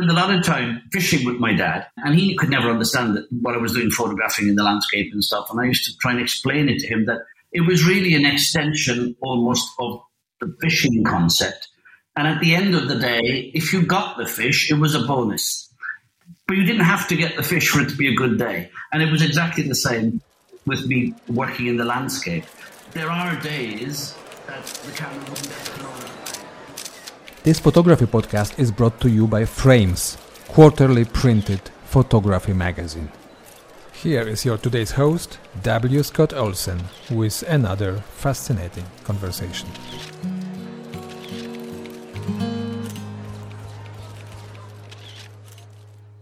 spent a lot of time fishing with my dad, and he could never understand what I was doing photographing in the landscape and stuff. And I used to try and explain it to him that it was really an extension almost of the fishing concept. And at the end of the day, if you got the fish, it was a bonus. But you didn't have to get the fish for it to be a good day. And it was exactly the same with me working in the landscape. There are days that the camera wouldn't get This photography podcast is brought to you by Frames, quarterly printed photography magazine. Here is your today's host, W. Scott Olsen, with another fascinating conversation.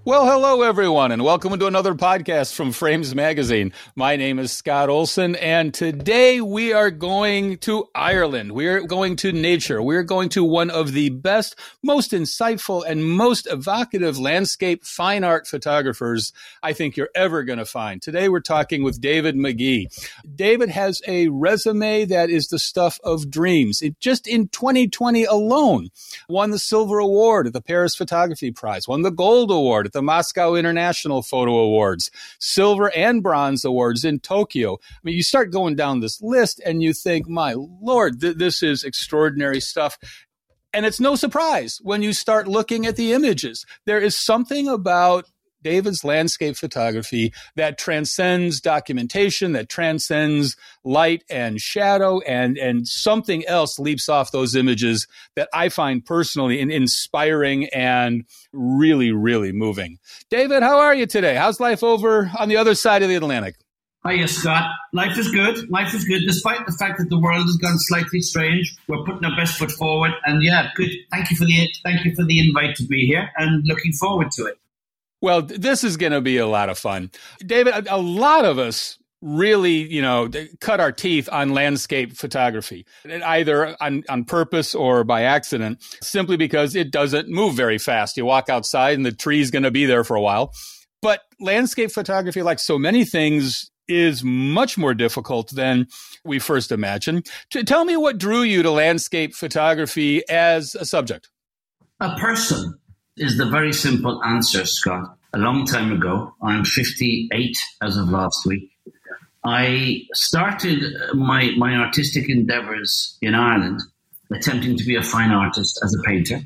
Well, hello, everyone, and welcome to another podcast from Frames Magazine. My name is Scott Olsen, and today we are going to Ireland. We are going to nature. We are going to one of the best, most insightful, and most evocative landscape fine art photographers I think you're ever going to find. Today we're talking with David McGee. David has a resume that is the stuff of dreams. It just in 2020 alone won the Silver Award at the Paris Photography Prize, won the Gold Award at the the Moscow International Photo Awards, silver and bronze awards in Tokyo. I mean, you start going down this list and you think, my Lord, th- this is extraordinary stuff. And it's no surprise when you start looking at the images. There is something about David's landscape photography that transcends documentation, that transcends light and shadow, and, and something else leaps off those images that I find personally inspiring and really, really moving. David, how are you today? How's life over on the other side of the Atlantic? Hiya, Scott. Life is good. Life is good, despite the fact that the world has gone slightly strange. We're putting our best foot forward, and yeah, good. Thank you for the thank you for the invite to be here, and looking forward to it. Well, this is going to be a lot of fun. David, a, lot of us really, you know, cut our teeth on landscape photography, either on, on purpose or by accident, simply because it doesn't move very fast. You walk outside and the tree's going to be there for a while. But landscape photography, like so many things, is much more difficult than we first imagined. Tell me what drew you to landscape photography as a subject. A person is the very simple answer, Scott. A long time ago, I'm 58 as of last week. I started my, my artistic endeavors in Ireland, attempting to be a fine artist as a painter.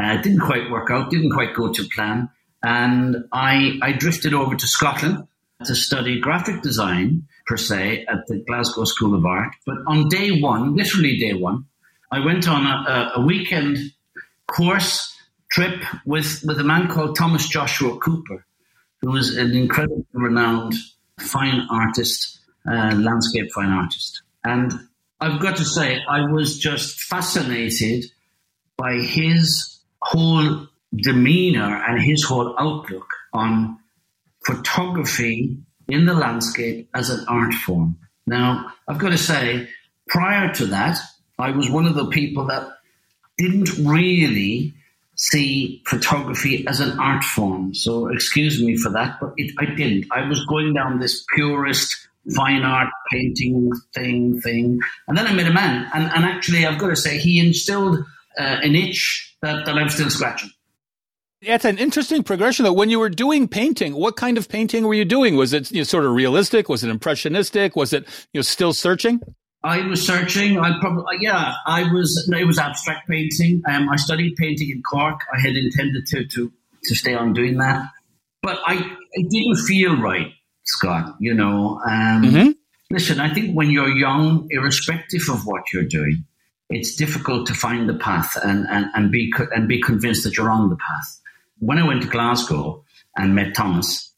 Uh, didn't quite work out, didn't quite go to plan. And I, I drifted over to Scotland to study graphic design, per se, at the Glasgow School of Art. But on day one, literally day one, I went on a, a weekend course trip with, with a man called Thomas Joshua Cooper, who was an incredibly renowned fine artist, uh, landscape fine artist. And I've got to say, I was just fascinated by his whole demeanor and his whole outlook on photography in the landscape as an art form. Now, I've got to say, prior to that, I was one of the people that didn't really see photography as an art form. So excuse me for that, but it, I didn't. I was going down this purist fine art painting thing thing, and then I met a man, and, and actually I've got to say he instilled uh, an itch that, that I'm still scratching. That's an interesting progression, though. When you were doing painting, what kind of painting were you doing? Was it you know, sort of realistic? Was it impressionistic? Was it you know still searching? I was searching. I probably yeah. I was. It was abstract painting. Um, I studied painting in Cork. I had intended to to to stay on doing that, but I it didn't feel right, Scott. You know. Um, mm-hmm. Listen, I think when you're young, irrespective of what you're doing, it's difficult to find the path and, and, and be and be convinced that you're on the path. When I went to Glasgow and met Thomas,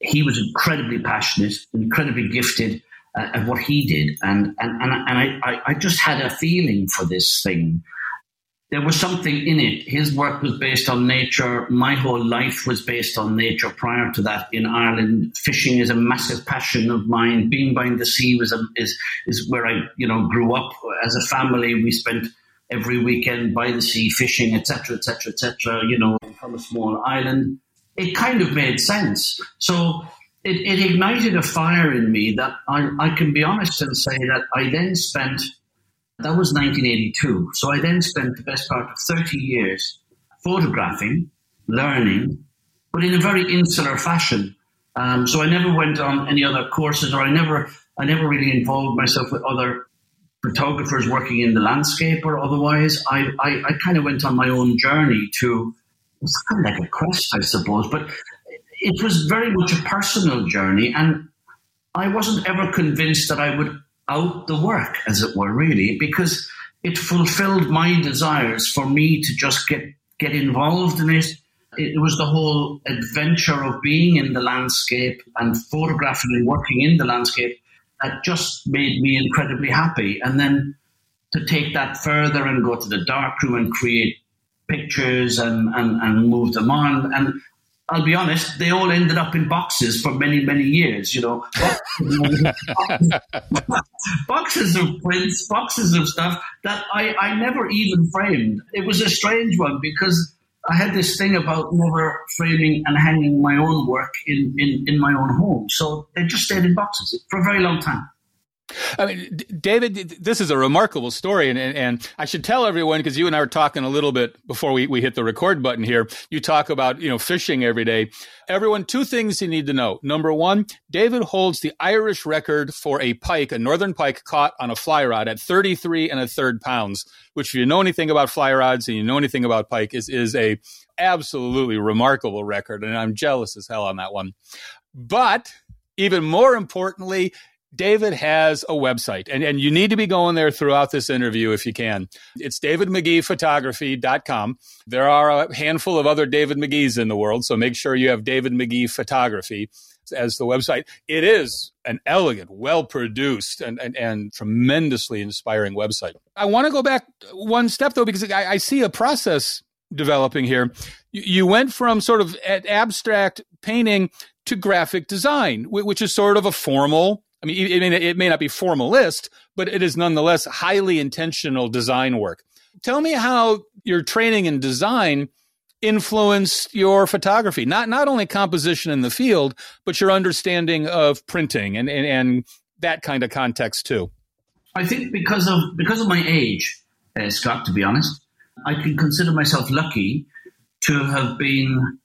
he was incredibly passionate, incredibly gifted uh, at what he did, and and and, and I, I just had a feeling for this thing. There was something in it. His work was based on nature. My whole life was based on nature. Prior to that, in Ireland, fishing is a massive passion of mine. Being by the sea was a, is is where I you know grew up. As a family, we spent every weekend by the sea fishing, etc., etc., etc. You know, from a small island, it kind of made sense. So it, it ignited a fire in me that I, I can be honest and say that I then spent, that was 1982. So I then spent the best part of 30 years photographing learning, but in a very insular fashion. Um, so I never went on any other courses, or I never, I never really involved myself with other photographers working in the landscape or otherwise. I, I, I kind of went on my own journey to, it's kind of like a quest, I suppose, but it was very much a personal journey. And I wasn't ever convinced that I would out the work, as it were, really, because it fulfilled my desires for me to just get, get involved in it. It was the whole adventure of being in the landscape and photographing and working in the landscape that just made me incredibly happy. And then to take that further and go to the darkroom and create pictures and, and, and move them on. And I'll be honest, they all ended up in boxes for many, many years, you know. boxes of prints, boxes of stuff that I, I never even framed. It was a strange one because I had this thing about never framing and hanging my own work in, in, in my own home. So they just stayed in boxes for a very long time. I mean, David, this is a remarkable story, and, and I should tell everyone because you and I were talking a little bit before we, we hit the record button here. You talk about you know fishing every day. Everyone, two things you need to know. Number one, David holds the Irish record for a pike, a northern pike caught on a fly rod at 33 and a third pounds, which if you know anything about fly rods and you know anything about pike, is is a absolutely remarkable record, and I'm jealous as hell on that one. But even more importantly, David has a website, and, and you need to be going there throughout this interview if you can. It's davidmcgeephotography.com. There are a handful of other David McGee's in the world, so make sure you have David McGee Photography as the website. It is an elegant, well produced, and, and, and, tremendously inspiring website. I want to go back one step, though, because I, I see a process developing here. You, you went from sort of abstract painting to graphic design, which is sort of a formal I mean, it may, it may not be formalist, but it is nonetheless highly intentional design work. Tell me how your training in design influenced your photography, not, not only composition in the field, but your understanding of printing and, and, and that kind of context too. I think because of, because of my age, uh, Scott, to be honest, I can consider myself lucky to have been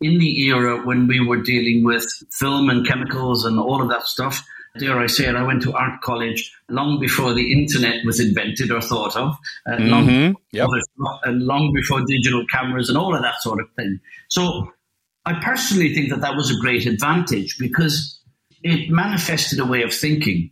in the era when we were dealing with film and chemicals and all of that stuff dare I say it, I went to art college long before the internet was invented or thought of, uh, mm-hmm. long, yep. and long before digital cameras and all of that sort of thing. So I personally think that that was a great advantage because it manifested a way of thinking,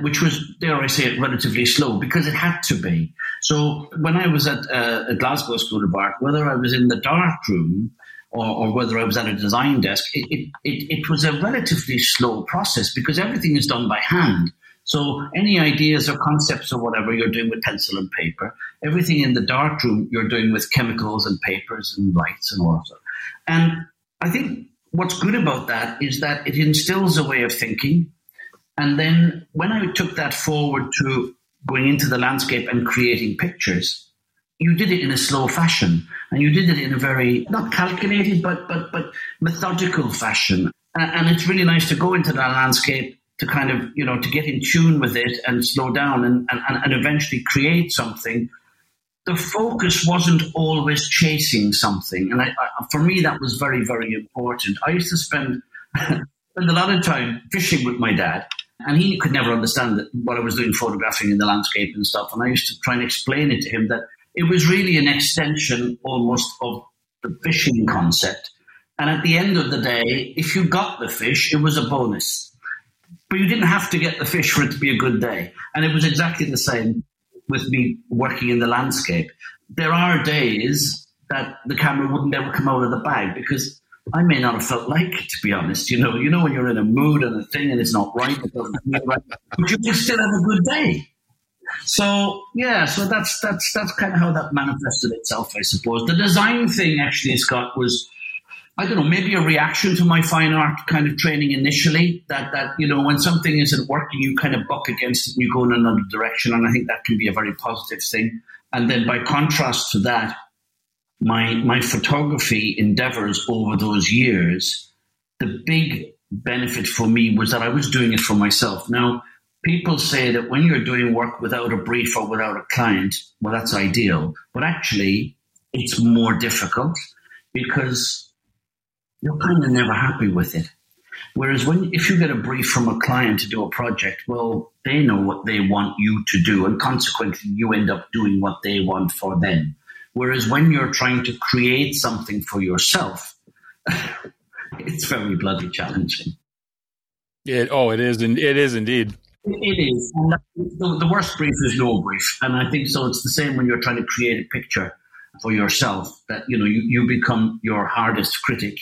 which was, dare I say it, relatively slow because it had to be. So when I was at uh, a Glasgow School of Art, whether I was in the dark room or, or, whether I was at a design desk, it, it, it, it was a relatively slow process because everything is done by hand. So any ideas or concepts or whatever you're doing with pencil and paper, everything in the dark room you're doing with chemicals and papers and lights and all of that. And I think what's good about that is that it instills a way of thinking. And then when I took that forward to going into the landscape and creating pictures, you did it in a slow fashion and you did it in a very not calculated but but but methodical fashion. And, it's really nice to go into that landscape to kind of you know to get in tune with it and slow down and and, and eventually create something. The focus wasn't always chasing something. And I, I, for me that was very very important. I used to spend spend a lot of time fishing with my dad. And he could never understand what I was doing photographing in the landscape and stuff. And I used to try and explain it to him that it was really an extension almost of the fishing concept. And at the end of the day, if you got the fish, it was a bonus. But you didn't have to get the fish for it to be a good day. And it was exactly the same with me working in the landscape. There are days that the camera wouldn't ever come out of the bag because I may not have felt like it, to be honest. You know, you know when you're in a mood and a thing and it's not right, right but you can still have a good day. So yeah, so that's that's that's kind of how that manifested itself, I suppose. The design thing, actually, Scott, was I don't know, maybe a reaction to my fine art kind of training initially. That that you know, when something isn't working, you kind of buck against it and you go in another direction, and I think that can be a very positive thing. And then by contrast to that, my my photography endeavors over those years, the big benefit for me was that I was doing it for myself. Now people say that when you're doing work without a brief or without a client, well, that's ideal. But actually, it's more difficult. because you're kind of never happy with it. Whereas when if you get a brief from a client to do a project, well, they know what they want you to do, and consequently, you end up doing what they want for them. Whereas when you're trying to create something for yourself, it's very bloody challenging. It, oh, it is. It is indeed. It is. The, the worst brief is no brief, and I think so. It's the same when you're trying to create a picture for yourself. That you know you, you become your hardest critic,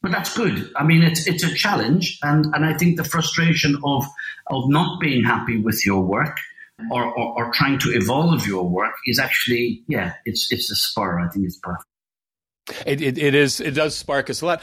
but that's good. I mean, it's it's a challenge, and and I think the frustration of of not being happy with your work. Or, or, or trying to evolve your work is actually, yeah, it's it's a spur. I think it's perfect. It, it, it is. It does spark us a lot.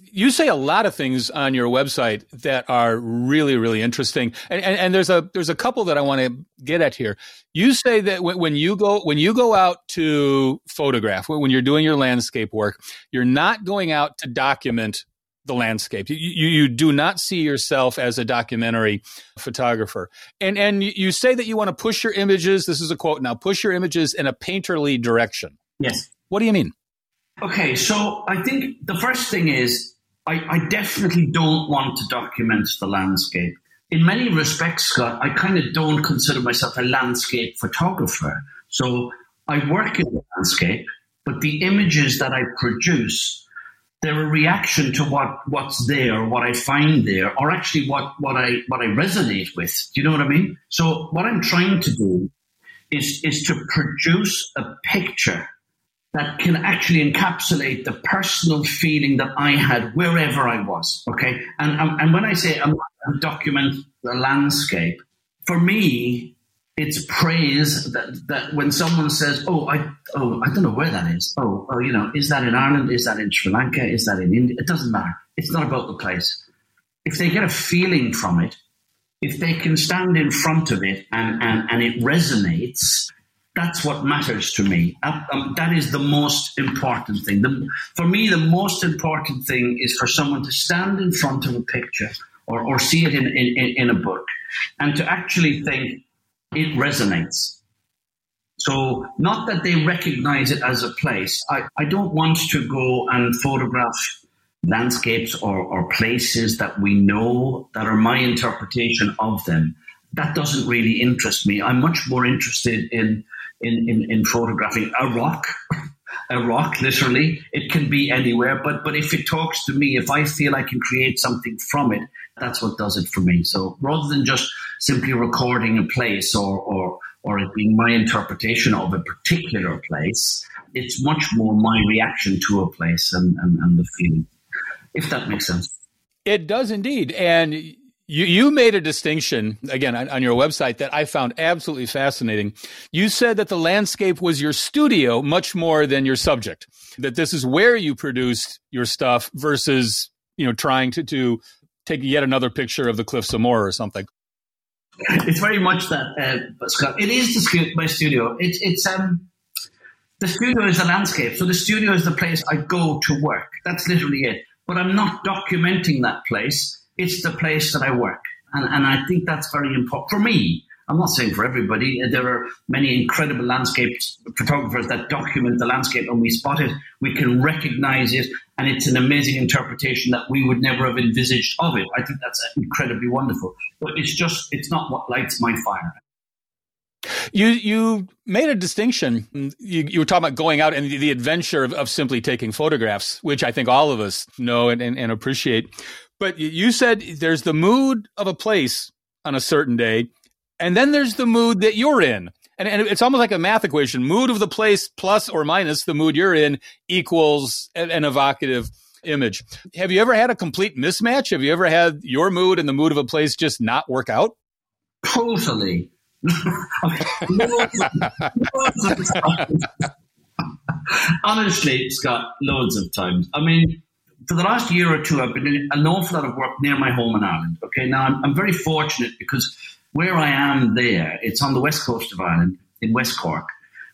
You say a lot of things on your website that are really, really interesting. And, and, and there's a there's a couple that I want to get at here. You say that when, when you go when you go out to photograph, when you're doing your landscape work, you're not going out to document the landscape. You, you, you do not see yourself as a documentary photographer. And and you say that you want to push your images. This is a quote now. Push your images in a painterly direction. Yes. What do you mean? Okay, so I think the first thing is I, I, definitely don't want to document the landscape. In many respects, Scott, I kind of don't consider myself a landscape photographer. So I work in the landscape, but the images that I produce, they're a reaction to what, what's there, what I find there, or actually what, what I what I resonate with. Do you know what I mean? So what I'm trying to do is is to produce a picture that can actually encapsulate the personal feeling that I had wherever I was. Okay. And, um, and when I say I document the landscape, for me, it's praise that, that when someone says, "Oh, I oh I don't know where that is. Oh, oh, you know, is that in Ireland? Is that in Sri Lanka? Is that in India? It doesn't matter. It's not about the place. If they get a feeling from it, if they can stand in front of it and and, and it resonates, that's what matters to me. Um, that is the most important thing. The, for me, the most important thing is for someone to stand in front of a picture or, or see it in, in, in a book and to actually think it resonates. So, not that they recognize it as a place. I, I don't want to go and photograph landscapes or, or places that we know that are my interpretation of them. That doesn't really interest me. I'm much more interested in in, in, in photographing a rock, a rock, literally. It can be anywhere, but, but if it talks to me, if I feel I can create something from it, that's what does it for me. So rather than just simply recording a place or, or, or it being my interpretation of a particular place, it's much more my reaction to a place and, and, and the feeling, if that makes sense. It does indeed. And you, you made a distinction again on, on, your website that I found absolutely fascinating. You said that the landscape was your studio much more than your subject. That this is where you produced your stuff versus you know trying to to take yet another picture of the cliffs of Moher or something. It's very much that, uh, Scott. It is the, my studio. It's it's um the studio is the landscape. So the studio is the place I go to work. That's literally it. But I'm not documenting that place it's the place that I work. And, and I think that's very important for me. I'm not saying for everybody. Uh, there are many incredible landscape photographers that document the landscape and we spot it, we can recognize it, and it's an amazing interpretation that we would never have envisaged of it. I think that's incredibly wonderful. But it's just, it's not what lights my fire. You you made a distinction. You, you, were talking about going out and the, the adventure of, of, simply taking photographs, which I think all of us know and, and, and appreciate. But you said there's the mood of a place on a certain day, and then there's the mood that you're in. And, and it's almost like a math equation. Mood of the place plus or minus the mood you're in equals an, an evocative image. Have you ever had a complete mismatch? Have you ever had your mood and the mood of a place just not work out? Totally. Honestly, Scott, loads of times. I mean, for the last year or two, I've been doing an awful lot of work near my home in Ireland. Okay, now I'm, I'm very fortunate because where I am there, it's on the west coast of Ireland in West Cork.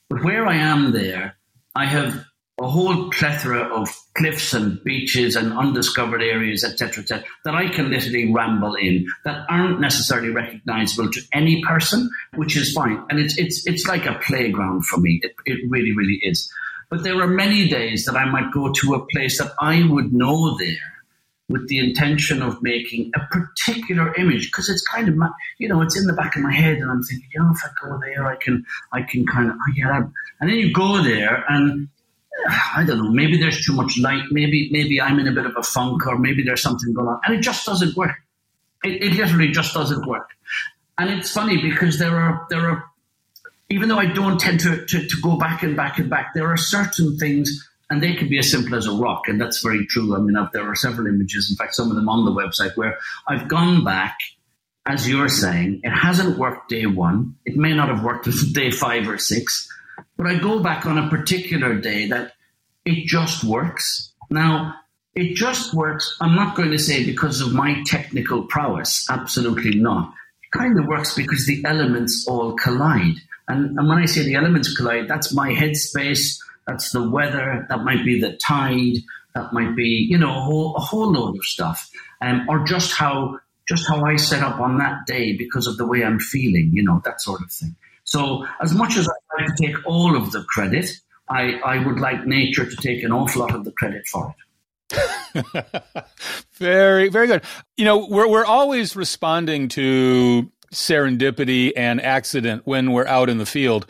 But where I am there, I have a whole plethora of cliffs and beaches and undiscovered areas, etc., etc., that I can literally ramble in that aren't necessarily recognizable to any person, which is fine. And it's it's it's like a playground for me. It, it really, really is. But there are many days that I might go to a place that I would know there with the intention of making a particular image because it's kind of you know it's in the back of my head and I'm thinking you know if I go there I can I can kind of oh yeah and then you go there and uh, I don't know maybe there's too much light maybe maybe I'm in a bit of a funk or maybe there's something going on and it just doesn't work. It, it literally just doesn't work. And it's funny because there are there are even though I don't tend to, to, to go back and back and back there are certain things and they can be as simple as a rock, and that's very true. I mean, I've, there are several images, in fact, some of them on the website, where I've gone back, as you're saying, it hasn't worked day one. It may not have worked day five or six, but I go back on a particular day that it just works. Now, it just works. I'm not going to say because of my technical prowess, absolutely not. It kind of works because the elements all collide. And, and when I say the elements collide, that's my headspace that's the weather. That might be the tide. That might be, you know, a whole, a whole load of stuff. Um, or just how just how I set up on that day because of the way I'm feeling, you know, that sort of thing. So as much as I like to take all of the credit, I, I would like nature to take an awful lot of the credit for it. very, very good. You know, we're we're always responding to serendipity and accident when we're out in the field.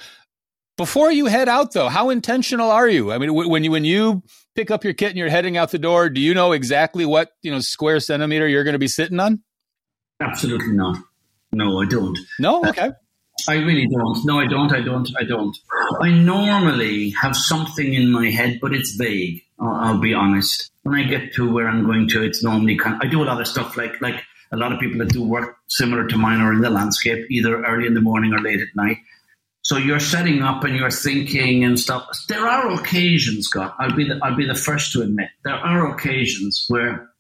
Before you head out, though, how intentional are you? I mean, when you when you pick up your kit and you're heading out the door, do you know exactly what you know square centimeter you're going to be sitting on? Absolutely not. No, I don't. No, uh, okay. I really don't. No, I don't. I don't. I don't. I normally have something in my head, but it's vague. I'll, I'll be honest. When I get to where I'm going to, it's normally kind. Of, I do a lot of stuff like like a lot of people that do work similar to mine are in the landscape, either early in the morning or late at night. So you're setting up and you're thinking and stuff. There are occasions, Scott. I'll be the, I'll be the first to admit there are occasions where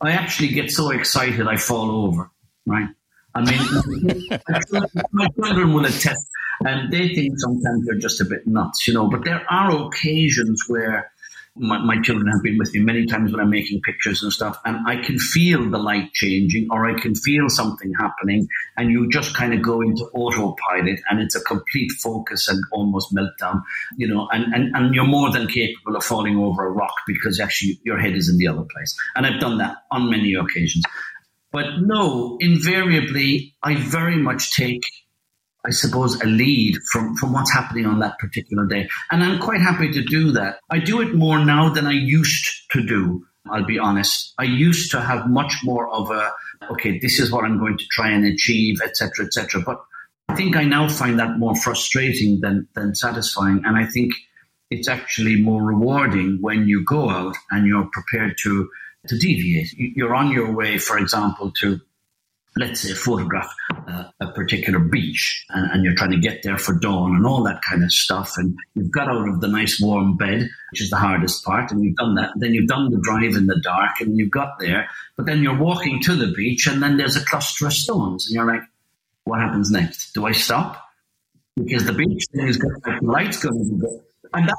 I actually get so excited I fall over. Right. I mean, my children will attest, and they think sometimes they're just a bit nuts, you know. But there are occasions where my, my, children have been with me many times when I'm making pictures and stuff, and I can feel the light changing or I can feel something happening, and you just kind of go into autopilot, and it's a complete focus and almost meltdown, you know, and, and, and you're more than capable of falling over a rock because actually your head is in the other place. And I've done that on many occasions. But no, invariably, I very much take I suppose, a lead from, from what's happening on that particular day. And I'm quite happy to do that. I do it more now than I used to do. I'll be honest. I used to have much more of a, okay, this is what I'm going to try and achieve, etc., etc. But I think I now find that more frustrating than, than satisfying. And I think it's actually more rewarding when you go out and you're prepared to, to deviate. You're on your way, for example, to let's say, photograph uh, a particular beach and, and, you're trying to get there for dawn and all that kind of stuff. And you've got out of the nice warm bed, which is the hardest part, and you've done that. Then you've done the drive in the dark and you've got there, but then you're walking to the beach and then there's a cluster of stones and you're like, what happens next? Do I stop? Because the beach has got like, lights going. to go. And that,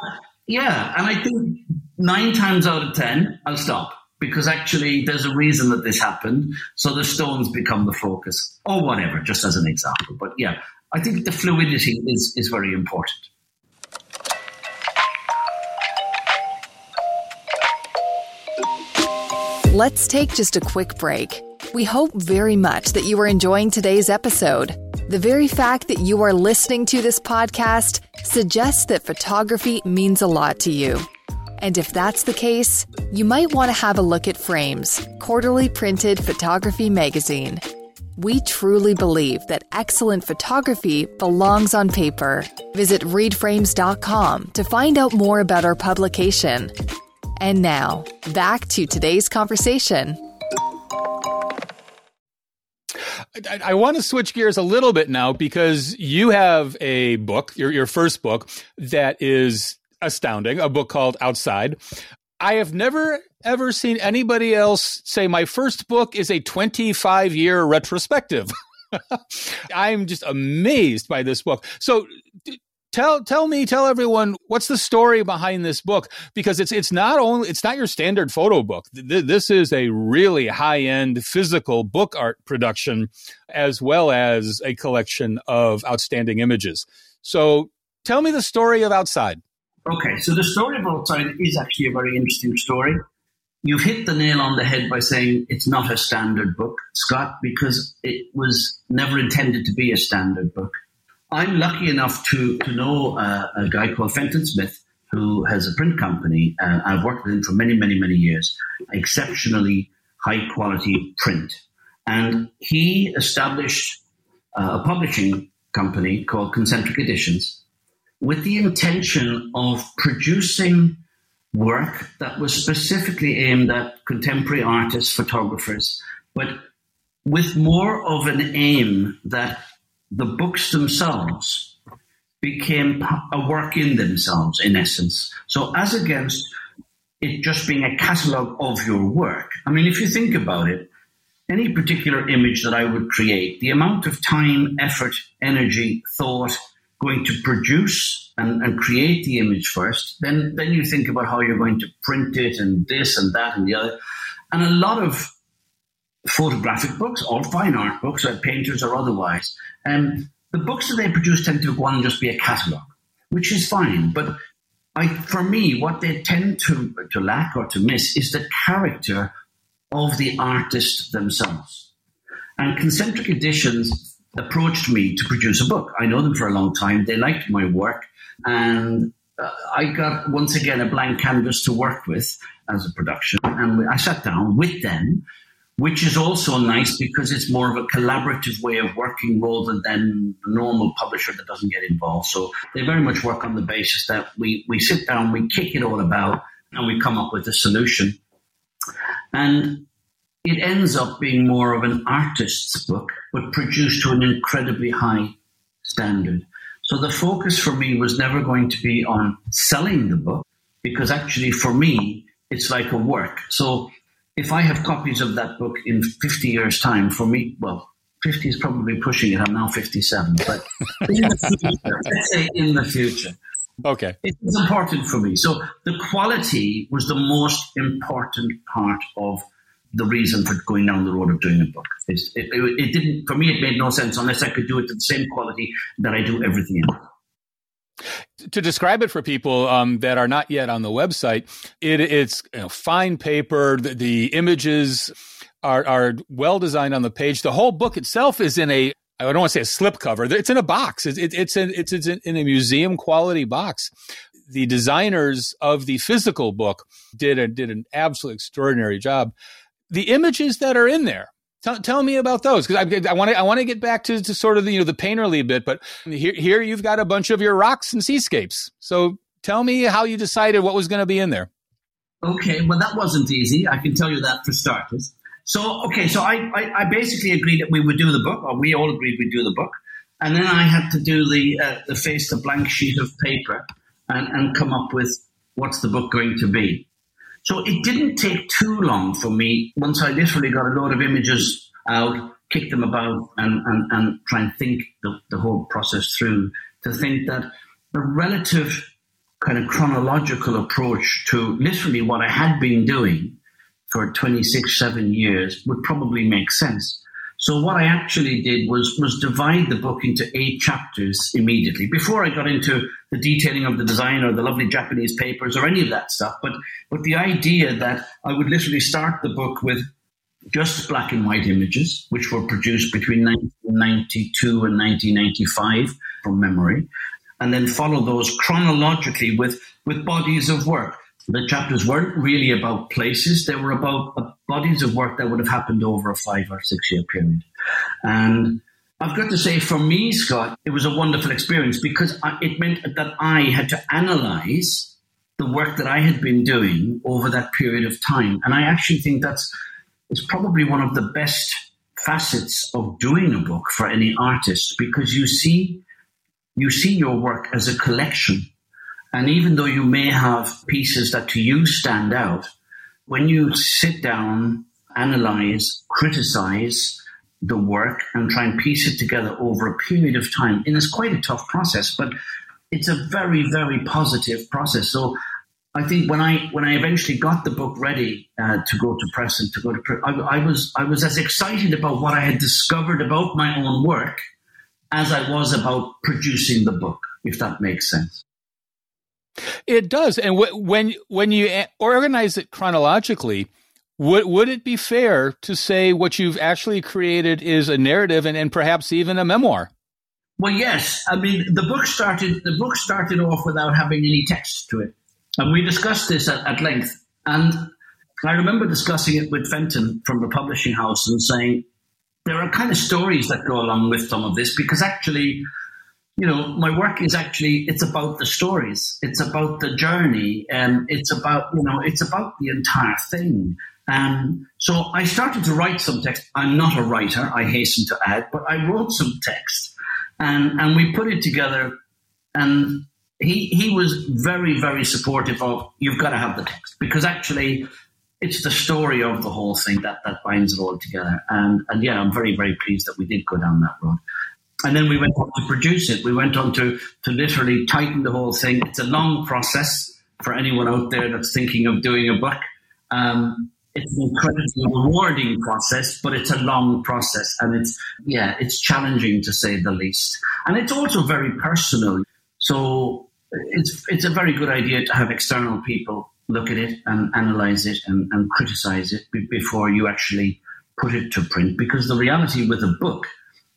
yeah, and I think nine times out of ten, I'll stop because actually there's a reason that this happened. So the stones become the focus or whatever, just as an example. But yeah, I think the fluidity is, is very important. Let's take just a quick break. We hope very much that you are enjoying today's episode. The very fact that you are listening to this podcast suggests that photography means a lot to you. And if that's the case, you might want to have a look at Frames, quarterly printed photography magazine. We truly believe that excellent photography belongs on paper. Visit readframes.com to find out more about our publication. And now, back to today's conversation. I, I, want to switch gears a little bit now because you have a book, your, your first book, that is astounding, a book called Outside. I have never ever seen anybody else say my first book is a 25 year retrospective. I'm just amazed by this book. So tell tell me tell everyone what's the story behind this book because it's it's not only it's not your standard photo book. This is a really high-end physical book art production as well as a collection of outstanding images. So tell me the story of Outside. Okay, so the story of Outside is actually a very interesting story. You've hit the nail on the head by saying it's not a standard book, Scott, because it was never intended to be a standard book. I'm lucky enough to, to know uh, a guy called Fenton Smith, who has a print company. Uh, I've worked with him for many, many, many years. Exceptionally high quality print. And he established uh, a publishing company called Concentric Editions with the intention of producing work that was specifically aimed at contemporary artists, photographers, but with more of an aim that the books themselves became a work in themselves, in essence. So, as against it just being a catalogue of your work, I mean, if you think about it, any particular image that I would create, the amount of time, effort, energy, thought going to produce and, and create the image first, then then you think about how you're going to print it and this and that and the other. And a lot of photographic books or fine art books, or painters or otherwise, um, the books that they produce tend to go on and just be a catalogue, which is fine. But I, for me, what they tend to, to lack or to miss is the character of the artist themselves. And concentric editions approached me to produce a book. I know them for a long time. They liked my work. And uh, I got once again a blank canvas to work with as a production. And I sat down with them, which is also nice because it's more of a collaborative way of working rather than the normal publisher that doesn't get involved. So they very much work on the basis that we, we sit down, we kick it all about, and we come up with a solution. And it ends up being more of an artist's book, but produced to an incredibly high standard. So the focus for me was never going to be on selling the book, because actually for me, it's like a work. So if I have copies of that book in 50 years' time, for me, well, 50 is probably pushing it. I'm now 57, but in the future, let's say in the future. Okay. It's important for me. So the quality was the most important part of the reason for going down the road of doing a book. It, it, it, didn't, for me, it made no sense unless I could do it to the same quality that I do everything else. To describe it for people um, that are not yet on the website, it, it's you know, fine paper. The, the images are, are well designed on the page. The whole book itself is in a I don't want to say a slip cover. It's in a box. It's, it's, in, it's, it's in a museum quality box. The designers of the physical book did a, did an absolutely extraordinary job the images that are in there. Tell, tell me about those because I, I want to I want to get back to, to sort of the, you know the painterly bit, but here here you've got a bunch of your rocks and seascapes. So tell me how you decided what was going to be in there. Okay, well that wasn't easy. I can tell you that for starters. So okay, so I, I, I basically agreed that we would do the book, or we all agreed we'd do the book, and then I had to do the uh, the face the blank sheet of paper and, and come up with what's the book going to be. So it didn't take too long for me once I literally got a load of images out, kicked them about, and, and, and try and think the, the whole process through to think that a relative kind of chronological approach to literally what I had been doing for 26, seven years would probably make sense. So what I actually did was was divide the book into eight chapters immediately before I got into the detailing of the design or the lovely Japanese papers or any of that stuff. But but the idea that I would literally start the book with just black and white images, which were produced between 1992 and 1995 from memory, and then follow those chronologically with with bodies of work the chapters weren't really about places, they were about bodies of work that would have happened over a five or six year period. And I've got to say, for me, Scott, it was a wonderful experience because it meant that I had to analyze the work that I had been doing over that period of time. And I actually think that's it's probably one of the best facets of doing a book for any artist because you see you see your work as a collection and even though you may have pieces that to you stand out, when you sit down, analyze, criticize the work and try and piece it together over a period of time, and it's quite a tough process, but it's a very, very positive process. So I think when I when I eventually got the book ready uh, to go to press and to go to print, I, I, was I was as excited about what I had discovered about my own work as I was about producing the book, if that makes sense. It does, and w- when when you organize it chronologically, would would it be fair to say what you've actually created is a narrative and, and perhaps even a memoir? Well, yes. I mean, the book started. The book started off without having any text to it, and we discussed this at, at length. And I remember discussing it with Fenton from the publishing house and saying there are kind of stories that go along with some of this because actually you know, my work is actually it's about the stories, it's about the journey, and it's about you know it's about the entire thing. And so I started to write some text. I'm not a writer, I hasten to add, but I wrote some text, and and we put it together. And he he was very very supportive of you've got to have the text because actually it's the story of the whole thing that that binds it all together. And and yeah, I'm very very pleased that we did go down that road. And then we went on to produce it. We went on to, to literally tighten the whole thing. It's a long process for anyone out there that's thinking of doing a book. Um, it's an incredibly rewarding process, but it's a long process, and it's yeah, it's challenging to say the least. And it's also very personal. So it's it's a very good idea to have external people look at it and analyze it and, and criticize it before you actually put it to print. Because the reality with a book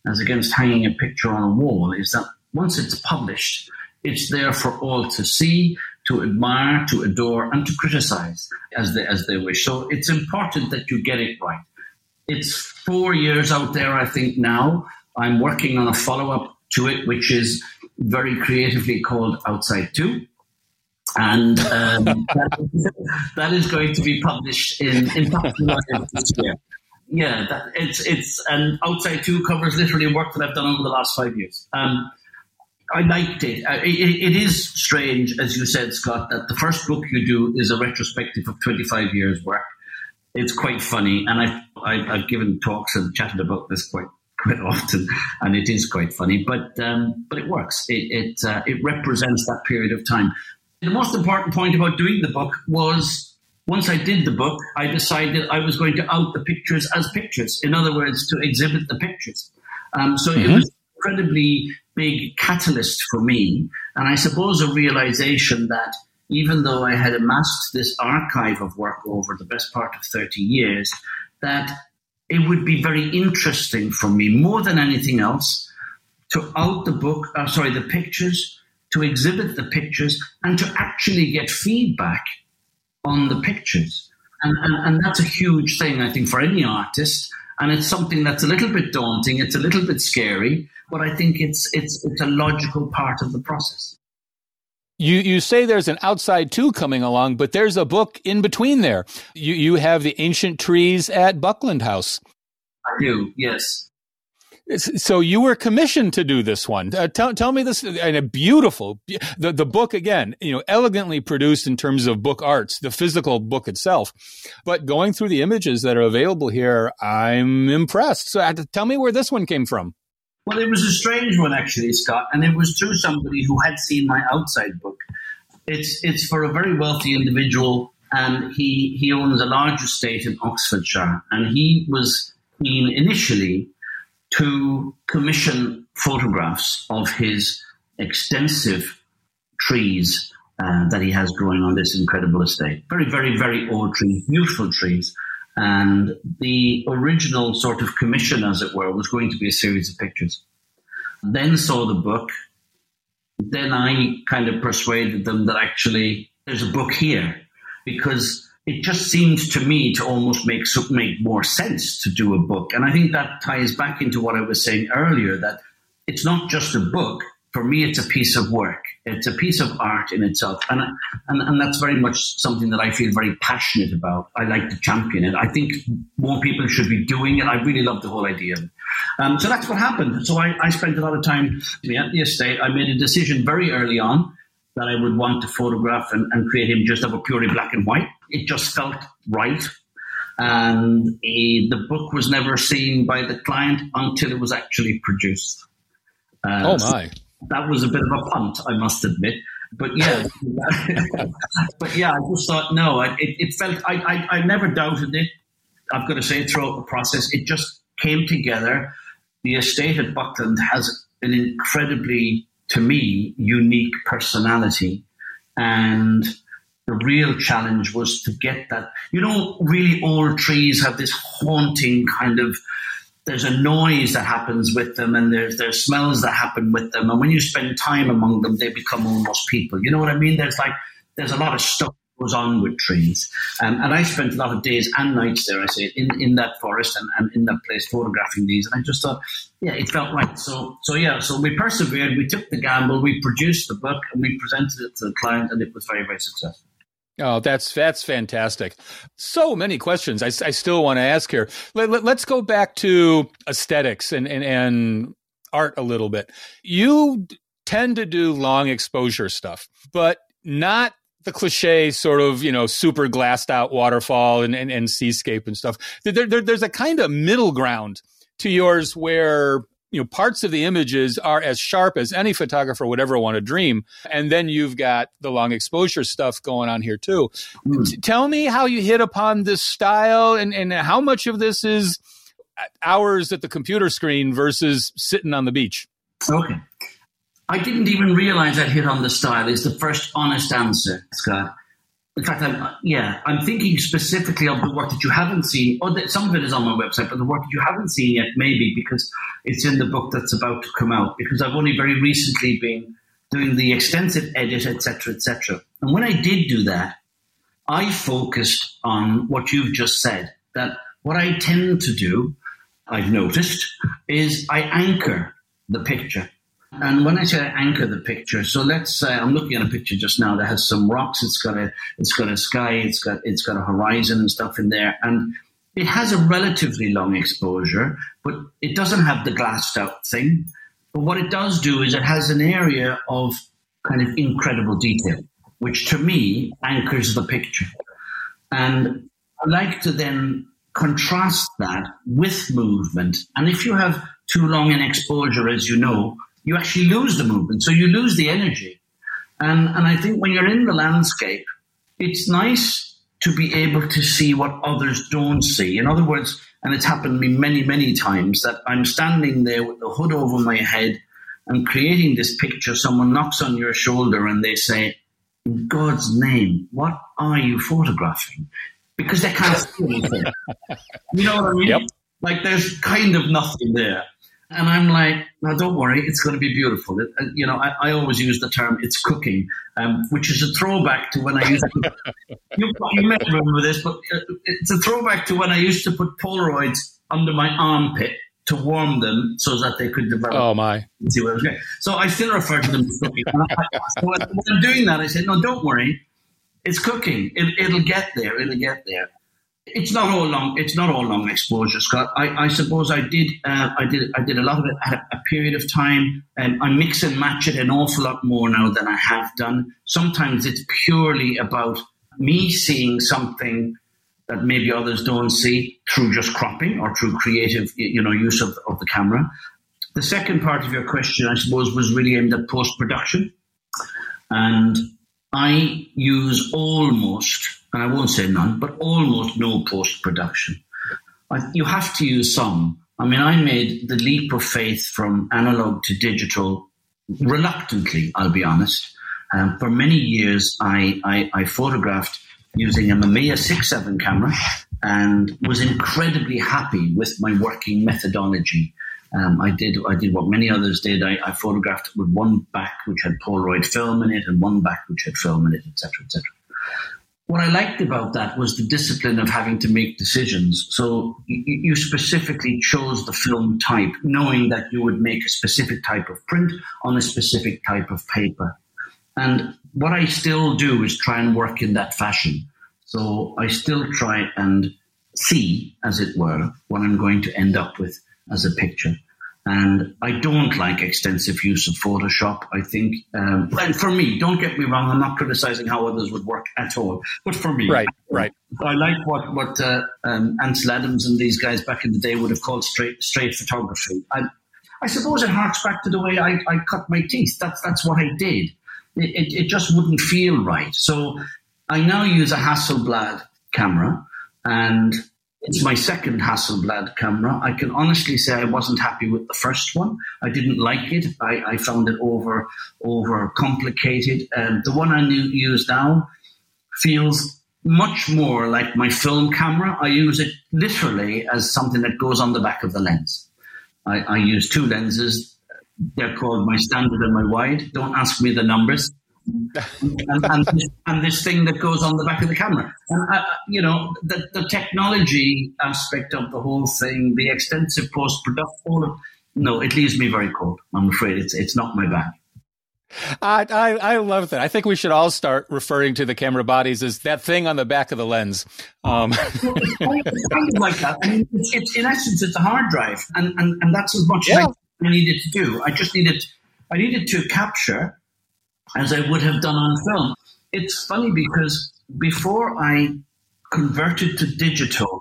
as against hanging a picture on a wall, is that once it's published, it's there for all to see, to admire, to adore, and to criticize as they, as they wish. So it's important that you get it right. It's four years out there, I think, now. I'm working on a follow up to it, which is very creatively called Outside 2. And um, that, that is going to be published in, in this year yeah, that, it's it's and outside two covers literally work that I've done over the last five years. Um, I liked it. Uh, it. it is strange, as you said, Scott, that the first book you do is a retrospective of 25 years' work. It's quite funny, and I've, I've, I've given talks and chatted about this quite quite often, and it is quite funny. But um, but it works. It it, uh, it represents that period of time. The most important point about doing the book was once I did the book, I decided I was going to out the pictures as pictures. In other words, to exhibit the pictures. Um, so mm-hmm. it was incredibly big catalyst for me. And I suppose a realization that even though I had amassed this archive of work over the best part of 30 years, that it would be very interesting for me, more than anything else, to out the book, uh, sorry, the pictures, to exhibit the pictures, and to actually get feedback on the pictures. And, and, and that's a huge thing, I think, for any artist. And it's something that's a little bit daunting. It's a little bit scary, but I think it's, it's, it's a logical part of the process. You you say there's an outside two coming along, but there's a book in between there. You you have the ancient trees at Buckland House. I do, yes. So you were commissioned to do this one. Uh, tell, tell me this and a beautiful the the book again, you know, elegantly produced in terms of book arts, the physical book itself. But going through the images that are available here, I'm impressed. So tell me where this one came from. Well, it was a strange one actually, Scott, and it was through somebody who had seen my outside book. It's it's for a very wealthy individual, and he he owns a large estate in Oxfordshire, and he was keen initially to commission photographs of his extensive trees uh, that he has growing on this incredible estate. Very, very, very old trees, beautiful trees. And the original sort of commission, as it were, was going to be a series of pictures. Then saw the book. Then I kind of persuaded them that actually there's a book here because it just seemed to me to almost make make more sense to do a book. And I think that ties back into what I was saying earlier that it's not just a book. For me, it's a piece of work. It's a piece of art in itself, and and and that's very much something that I feel very passionate about. I like to champion it. I think more people should be doing it. I really love the whole idea. Um, so that's what happened. So I, I spent a lot of time at the estate. I made a decision very early on that I would want to photograph and, and create him just of a purely black and white. It just felt right. And he, the book was never seen by the client until it was actually produced. Uh, oh, my. So that was a bit of a punt, I must admit. But yeah, but yeah, I just thought, no, it, it felt, I, I, I never doubted it. I've got to say, throughout the process, it just came together. The estate at Buckland has an incredibly to me, unique personality. And the real challenge was to get that. You know, really old trees have this haunting kind of. There's a noise that happens with them, and there's there's smells that happen with them, and when you spend time among them, they become almost people. You know what I mean? There's like there's a lot of stuff goes on with trees. Um, and I spent a lot of days and nights there, I say, in, in that forest and, and in that place photographing these. And I just thought, yeah, it felt right. So, so yeah, so we persevered, we took the gamble, we produced the book and we presented it to the client and it was very, very successful. Oh, that's that's fantastic. So many questions I, I still want to ask here. Let, us let, go back to aesthetics and, and, and art a little bit. You tend to do long exposure stuff, but not the cliche sort of you know super glassed out waterfall and, and, and seascape and stuff. There, there, there's a kind of middle ground to yours where you know parts of the images are as sharp as any photographer would ever want to dream and then you've got the long exposure stuff going on here too mm. T- tell me how you hit upon this style and, and how much of this is hours at the computer screen versus sitting on the beach okay I didn't even realize I'd hit on the style. Is the first honest answer, Scott. In fact, I'm, yeah, I'm thinking specifically of the work that you haven't seen, or that some of it is on my website, but the work that you haven't seen yet, maybe because it's in the book that's about to come out. Because I've only very recently been doing the extensive edit, etc., etc. And when I did do that, I focused on what you've just said. That what I tend to do, I've noticed, is I anchor the picture. And when I say anchor the picture, so let's say I'm looking at a picture just now that has some rocks. It's got a it's got a sky. It's got it's got a horizon and stuff in there, and it has a relatively long exposure, but it doesn't have the glassed out thing. But what it does do is it has an area of kind of incredible detail, which to me anchors the picture. And I like to then contrast that with movement. And if you have too long an exposure, as you know, you actually lose the movement. So you lose the energy. And, and I think when you're in the landscape, it's nice to be able to see what others don't see. In other words, and it's happened to me many, many times that I'm standing there with the hood over my head and creating this picture. Someone knocks on your shoulder and they say, In God's name, what are you photographing? Because they can't see anything. you know what I mean? Yep. Like there's kind of nothing there. And I'm like, no, don't worry, it's going to be beautiful. It, uh, you know, I, I, always use the term "it's cooking," um, which is a throwback to when I used to. you, you, may remember this, but uh, it's a throwback to when I used to put Polaroids under my armpit to warm them so that they could develop. Oh my! See what I So I still refer to them as cooking. I, so when I'm doing that, I said, no, don't worry, it's cooking. It, it'll get there. It'll get there. It's not all long. It's not all long exposure, Scott. I, I suppose I did. Uh, I did. I did a lot of it at a, period of time, and I mix and match it an awful lot more now than I have done. Sometimes it's purely about me seeing something that maybe others don't see through just cropping or through creative, you know, use of, of the camera. The second part of your question, I suppose, was really aimed at post production, and I use almost and I won't say none, but almost no post production. You have to use some. I mean, I made the leap of faith from analog to digital reluctantly, I'll be honest. Um, for many years, I, I, I photographed using a Mamiya 6.7 camera and was incredibly happy with my working methodology. Um, I did I did what many others did. I, I, photographed with one back which had Polaroid film in it and one back which had film in it, etc., etc what I liked about that was the discipline of having to make decisions. So you, specifically chose the film type, knowing that you would make a specific type of print on a specific type of paper. And what I still do is try and work in that fashion. So I still try and see, as it were, what I'm going to end up with as a picture. And I don't like extensive use of Photoshop. I think, um, and for me, don't get me wrong, I'm not criticizing how others would work at all. But for me, right, right. I like what what uh, um, Ansel Adams and these guys back in the day would have called straight straight photography. I, I suppose it harks back to the way I, I cut my teeth. That's that's what I did. It, it, it just wouldn't feel right. So I now use a Hasselblad camera, and it's my second Hasselblad camera. I can honestly say I wasn't happy with the first one. I didn't like it. I, I found it over over complicated. And um, the one I use now feels much more like my film camera. I use it literally as something that goes on the back of the lens. I, I use two lenses. They're called my standard and my wide. Don't ask me the numbers and, and, this, and, this, thing that goes on the back of the camera. And, uh, you know, the, the, technology aspect of the whole thing, the extensive post production, no, it leaves me very cold. I'm afraid it's, it's not my bag. I, I, I love that. I think we should all start referring to the camera bodies as that thing on the back of the lens. Um. it's, kind of, like that. I mean, it's, it's, in essence, it's a hard drive, and, and, and that's as much yeah. as I needed to do. I just needed I needed to capture as I would have done on film. It's funny because before I converted to digital,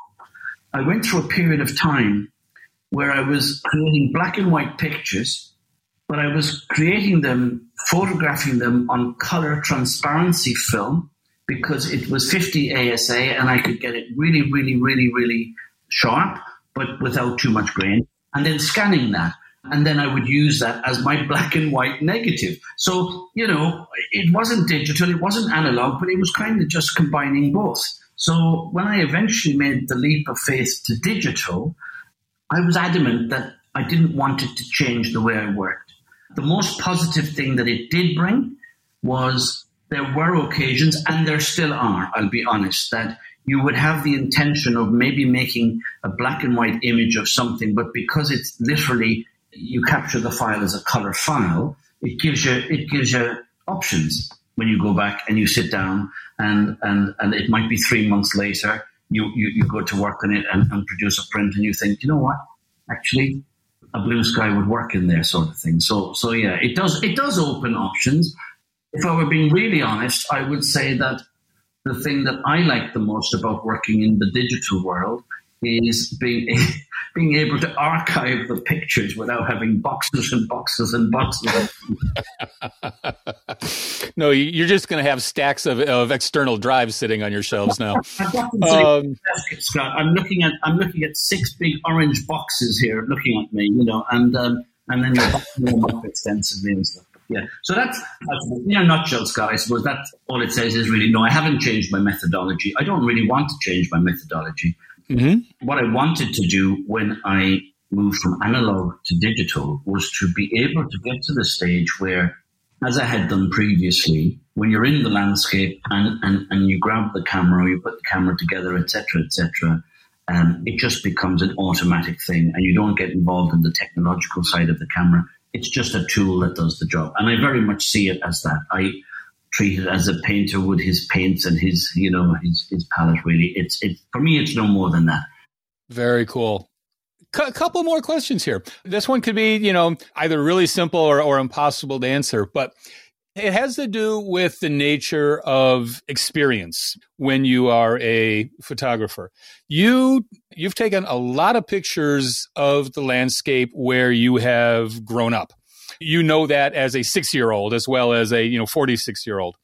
I went through a period of time where I was creating black and white pictures, but I was creating them, photographing them on color transparency film because it was 50 ASA and I could get it really, really, really, really sharp, but without too much grain, and then scanning that and then I would use that as my black and white negative. So, you know, it wasn't digital, it wasn't analog, but it was kind of just combining both. So when I eventually made the leap of faith to digital, I was adamant that I didn't want it to change the way I worked. The most positive thing that it did bring was there were occasions, and there still are, I'll be honest, that you would have the intention of maybe making a black and white image of something, but because it's literally you capture the file as a color file, it gives you it gives you options when you go back and you sit down and and and it might be three months later you you, you go to work on it and, and produce a print and you think you know what? Actually a blue sky would work in there sort of thing. So so yeah it does it does open options. If i were being really honest i would say that the thing that i like the most about working in the digital world is being being able to archive the pictures without having boxes and boxes and boxes. no, you're just going to have stacks of, of external drives sitting on your shelves now. um, Scott, I'm looking at I'm looking at six big orange boxes here, looking at me, you know, and um, and then you're them up extensively and stuff. Yeah, so that's, that's in a nutshell, Scott. I suppose that's all it says is really no. I haven't changed my methodology. I don't really want to change my methodology. Mm-hmm. What I wanted to do when I moved from analog to digital was to be able to get to the stage where, as I had done previously, when you're in the landscape and, and, and you grab the camera, you put the camera together, etc., etc., um, it just becomes an automatic thing and you don't get involved in the technological side of the camera. It's just a tool that does the job. And I very much see it as that. I, treated as a painter would his paints and his, you know, his, his palette. Really, it's it for me. It's no more than that. Very cool. A couple more questions here. This one could be, you know, either really simple or, or impossible to answer, but it has to do with the nature of experience when you are a photographer. You you've taken a lot of pictures of the landscape where you have grown up you know that as a six year old as well as a, you know, 46 year old.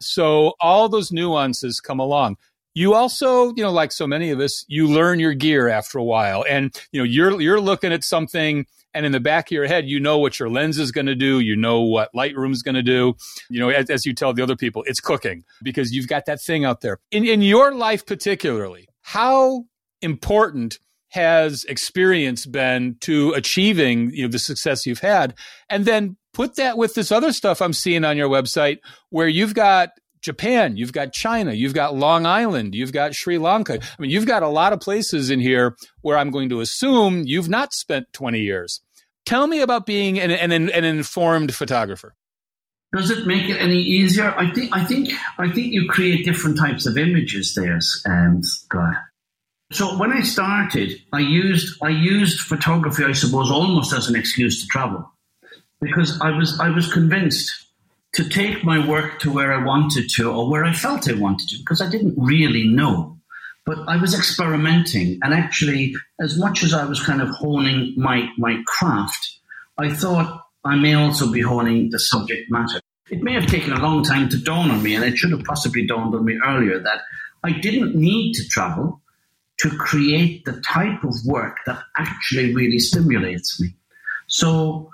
So all those nuances come along. You also, you know, like so many of us, you learn your gear after a while and, you know, you're, you're looking at something and in the back of your head, you know what your lens is going to do. You know what Lightroom is going to do. You know, as, as, you tell the other people, it's cooking because you've got that thing out there. In, in your life, particularly, how important has experience been to achieving you know the success you've had. And then put that with this other stuff i'm seeing on your website where you've got japan you've got china you've got long island you've got sri lanka. I mean you've got a lot of places in here where i'm going to assume you've not spent 20 years. Tell me about being an, an, an informed photographer. Does it make it any easier? I think I think I think you create different types of images there, and um, so when I started, I used I used photography, I suppose, almost as an excuse to travel, because I was I was convinced to take my work to where I wanted to or where I felt I wanted to, because I didn't really know. But I was experimenting, and actually, as much as I was kind of honing my my craft, I thought I may also be honing the subject matter. It may have taken a long time to dawn on me, and it should have possibly dawned on me earlier that I didn't need to travel to create the type of work that actually really stimulates me. So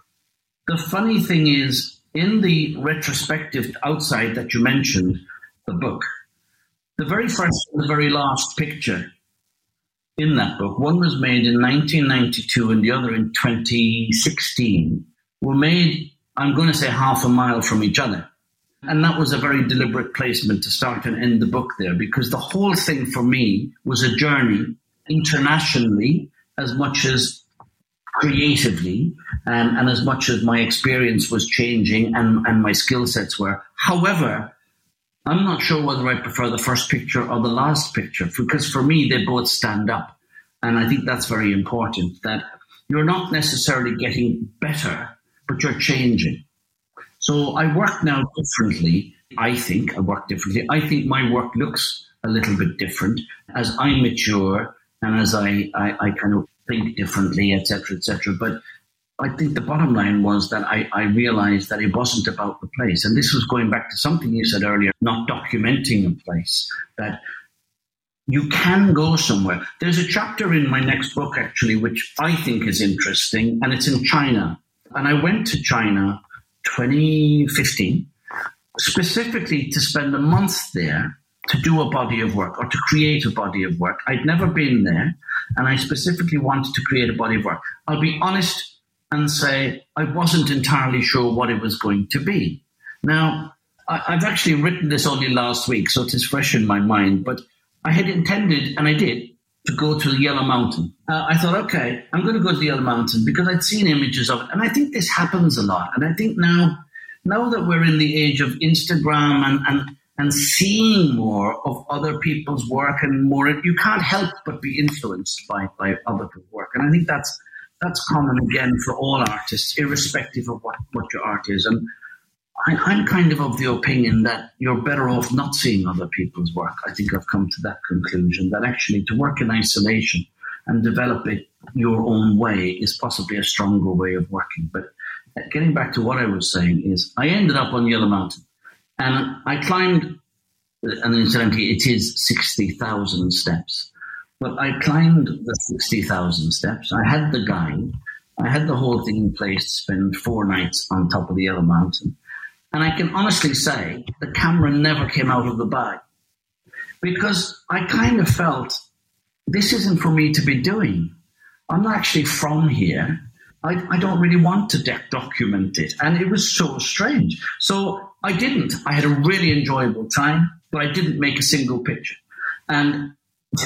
the funny thing is, in the retrospective outside that you mentioned, the book, the very first and the very last picture in that book, one was made in 1992 and the other in 2016, were made, I'm going to say, half a mile from each other. And that was a very deliberate placement to start and end the book there because the whole thing for me was a journey internationally as much as creatively and as much as my experience was changing and, and my skill sets were. However, I'm not sure whether I prefer the first picture or the last picture because for me, they both stand up. And I think that's very important that you're not necessarily getting better, but you're changing. So I work now differently. I think I work differently. I think my work looks a little bit different as I mature and as I, I, I kind of think differently, etc., etc. But I think the bottom line was that I, I, realized that it wasn't about the place. And this was going back to something you said earlier, not documenting a place, that you can go somewhere. There's a chapter in my next book, actually, which I think is interesting, and it's in China. And I went to China 2015 specifically to spend a month there to do a body of work or to create a body of work. I'd never been there, and I specifically wanted to create a body of work. I'll be honest and say I wasn't entirely sure what it was going to be. Now, I, have actually written this only last week, so it is fresh in my mind, but I had intended, and I did, to go to the Yellow Mountain. Uh, I thought, okay, I'm going to go to the Yellow Mountain because I'd seen images of it. And I think this happens a lot. And I think now, now that we're in the age of Instagram and, and, and seeing more of other people's work and more, you can't help but be influenced by, by other people's work. And I think that's, that's common again for all artists, irrespective of what, what your art is. And I, am kind of of the opinion that you're better off not seeing other people's work. I think I've come to that conclusion that actually to work in isolation and develop it your own way is possibly a stronger way of working. But getting back to what I was saying is I ended up on Yellow Mountain and I climbed, uh, and incidentally, it is 60,000 steps. But I climbed the 60,000 steps. I had the guide. I had the whole thing in place to spend four nights on top of the Yellow Mountain. And I can honestly say the camera never came out of the bag because I kind of felt this isn't for me to be doing. I'm not actually from here. I, I don't really want to de- document it. And it was so strange. So I didn't. I had a really enjoyable time, but I didn't make a single picture. And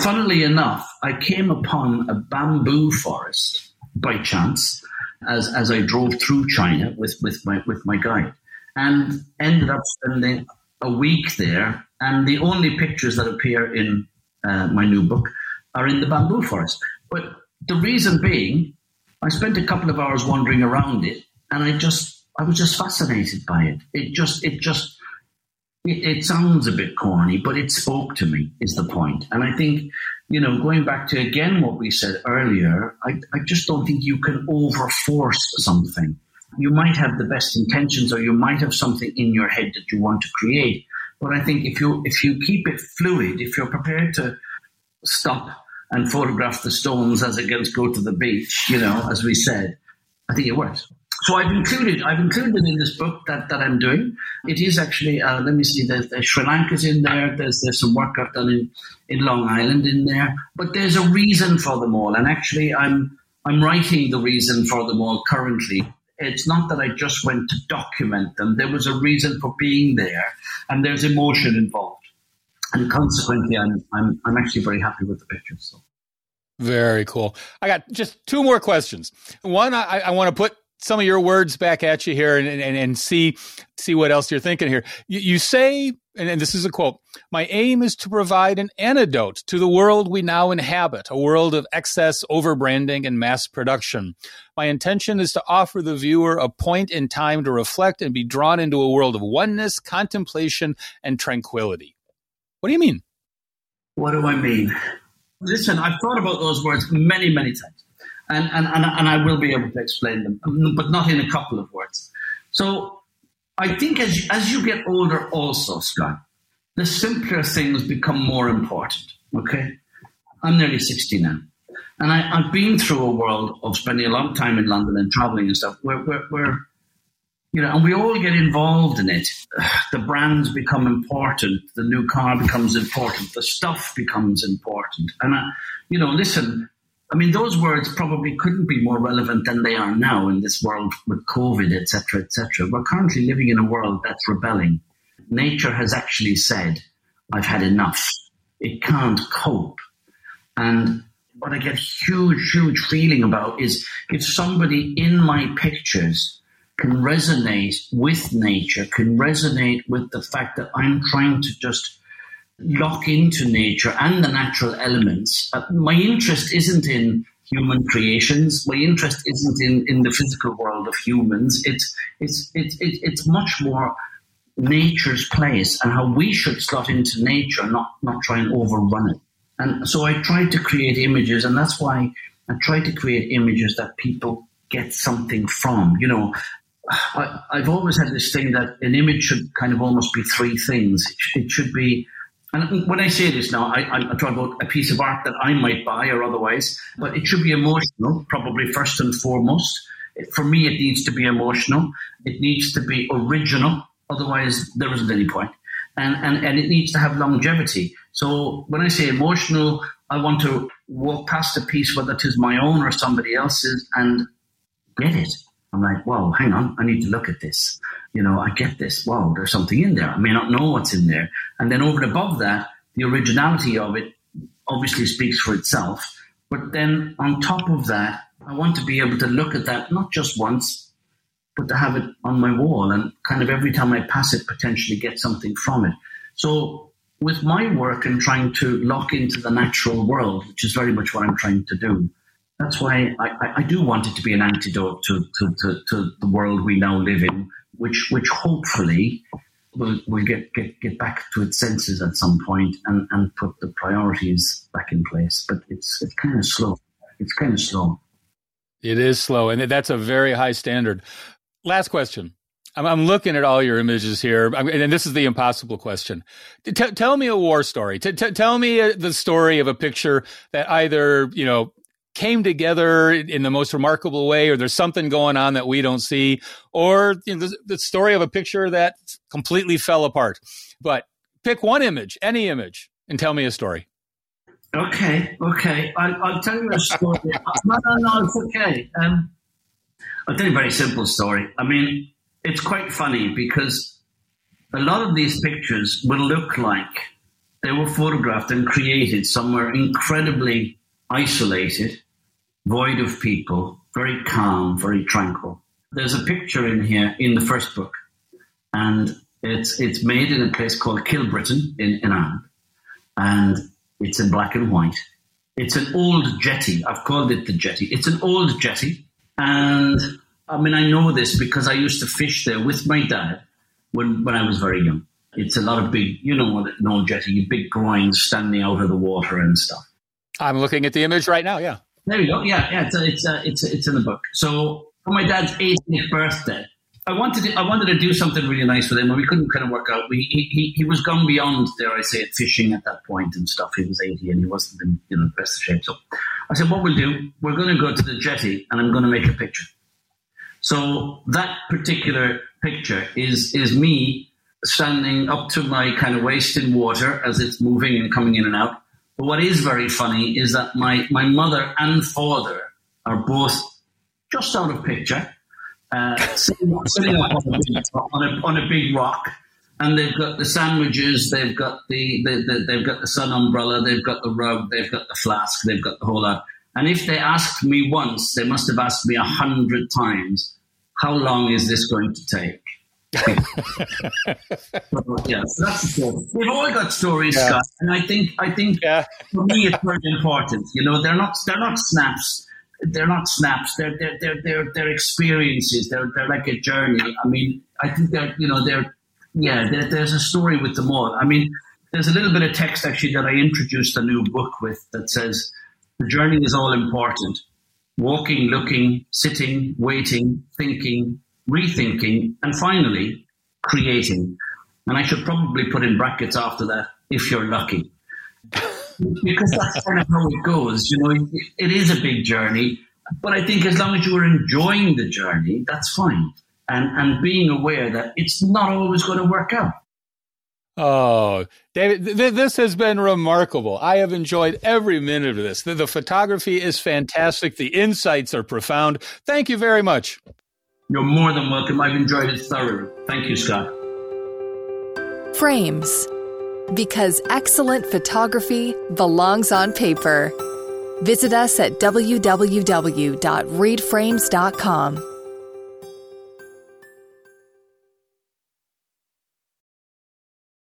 funnily enough, I came upon a bamboo forest by chance as, as I drove through China with, with, my, with my guide and ended up spending a week there. And the only pictures that appear in uh, my new book are in the bamboo forest. But the reason being, I spent a couple of hours wandering around it, and I just I was just fascinated by it. It just it just it, it sounds a bit corny, but it spoke to me. Is the point? And I think you know, going back to again what we said earlier, I, I just don't think you can overforce something you might have the best intentions or you might have something in your head that you want to create. But I think if you if you keep it fluid, if you're prepared to stop and photograph the stones as it against go to the beach, you know, as we said, I think it works. So I've included I've included in this book that, that I'm doing. It is actually uh, let me see. There's, there's Sri Lanka's in there. There's there's some work I've done in in Long Island in there. But there's a reason for them all, and actually I'm I'm writing the reason for them all currently it's not that I just went to document them. There was a reason for being there, and there's emotion involved. And consequently, I'm, I'm, I'm actually very happy with the pictures. So. Very cool. I got just two more questions. One, I, I want to put some of your words back at you here and, and, and see see what else you're thinking here. You, you say, and, and this is a quote: "My aim is to provide an antidote to the world we now inhabit, a world of excess, overbranding, and mass production. My intention is to offer the viewer a point in time to reflect and be drawn into a world of oneness, contemplation, and tranquility." What do you mean? What do I mean? Listen, I've thought about those words many, many times and, and, and, and I will be able to explain them, but not in a couple of words. So I think as, as you get older, also, Scott, the simpler things become more important. Okay. I'm nearly 60 now. And I, have been through a world of spending a lot of time in London and traveling and stuff where, where, where, you know, and we all get involved in it. The brands become important. The new car becomes important. The stuff becomes important. And, I, you know, listen, I mean, those words probably couldn't be more relevant than they are now in this world with COVID, etc., etc. We're currently living in a world that's rebelling. Nature has actually said, I've had enough. It can't cope. And what I get huge, huge feeling about is if somebody in my pictures can resonate with nature, can resonate with the fact that I'm trying to just lock into nature and the natural elements. Uh, my interest isn't in human creations. My interest isn't in, in the physical world of humans. It's it's it's it's much more nature's place and how we should slot into nature, not not try and overrun it. And so I tried to create images, and that's why I tried to create images that people get something from. You know, I, have always had this thing that an image should kind of almost be three things. It, should be, and when I say this now, I, I'm talking about a piece of art that I might buy or otherwise, but it should be emotional, probably first and foremost. For me, it needs to be emotional. It needs to be original. Otherwise, there isn't any point. and, and, and it needs to have longevity. So when I say emotional, I want to walk past a piece, whether it is my own or somebody else's, and get it. I'm like, whoa, hang on, I need to look at this. You know, I get this. Whoa, there's something in there. I may not know what's in there. And then over and above that, the originality of it obviously speaks for itself. But then on top of that, I want to be able to look at that not just once, but to have it on my wall and kind of every time I pass it, potentially get something from it. So with my work and trying to lock into the natural world, which is very much what I'm trying to do, that's why I, I do want it to be an antidote to, to, to, to, the world we now live in, which which hopefully will will get, get, get back to its senses at some point and, and put the priorities back in place. But it's it's kind of slow. It's kind of slow. It is slow, and that's a very high standard. Last question. I'm, I'm looking at all your images here, I'm, and this is the impossible question. T- tell me a war story. T- t- tell me uh, the story of a picture that either you know came together in the most remarkable way, or there's something going on that we don't see, or you know, the, the story of a picture that completely fell apart. But pick one image, any image, and tell me a story. Okay, okay. I, will tell you a story. no, no, no, it's okay. Um, I'll tell you a very simple story. I mean, it's quite funny because a lot of these pictures will look like they were photographed and created somewhere incredibly isolated, void of people, very calm, very tranquil. There's a picture in here in the first book, and it's it's made in a place called Kilbrittain in, in Ireland, and it's in black and white. It's an old jetty. I've called it the jetty. It's an old jetty and I mean, I know this because I used to fish there with my dad when, when I was very young. It's a lot of big, you know, no jetty, big groins standing out of the water and stuff. I'm looking at the image right now. Yeah. There you go. Yeah, yeah. It's a, it's a, it's a, it's in the book. So for my dad's 80th birthday, I wanted to, I wanted to do something really nice for him, and we couldn't kind of work out. We, he, he, was gone beyond, dare I say it, fishing at that point and stuff. He was 80 and he wasn't in you know the best of shape. So I said, what we'll do, we're going to go to the jetty and I'm going to make a picture. So that particular picture is is me standing up to my kind of waist in water as it's moving and coming in and out. But what is very funny is that my, my mother and father are both just out of picture uh, sitting, sitting up on a, big, on, a, on a big rock and they've got the sandwiches, they've got the, the, the, they've got the sun umbrella, they've got the rug, they've got the flask, they've got the whole lot. And if they asked me once, they must have asked me a hundred times, how long is this going to take? so that's the story. We've all got stories, yeah. Scott, and I think I think yeah. for me it's very important. You know, they're not they're not snaps they're not snaps. They're they're they're they're, they're experiences. They're they're like a journey. I mean, I think they're you know they're yeah. They're, there's a story with them all. I mean, there's a little bit of text actually that I introduced a new book with that says the journey is all important. Walking, looking, sitting, waiting, thinking, rethinking, and finally creating. And I should probably put in brackets after that if you're lucky. because that's kind of how it goes. You know, it is a big journey, but I think as long as you are enjoying the journey, that's fine. And, and being aware that it's not always going to work out. Oh, David, th- this has been remarkable. I have enjoyed every minute of this. The, the, photography is fantastic. The insights are profound. Thank you very much. You're more than welcome. I've enjoyed it thoroughly. Thank you, Scott. Frames. Because excellent photography belongs on paper. Visit us at www.readframes.com.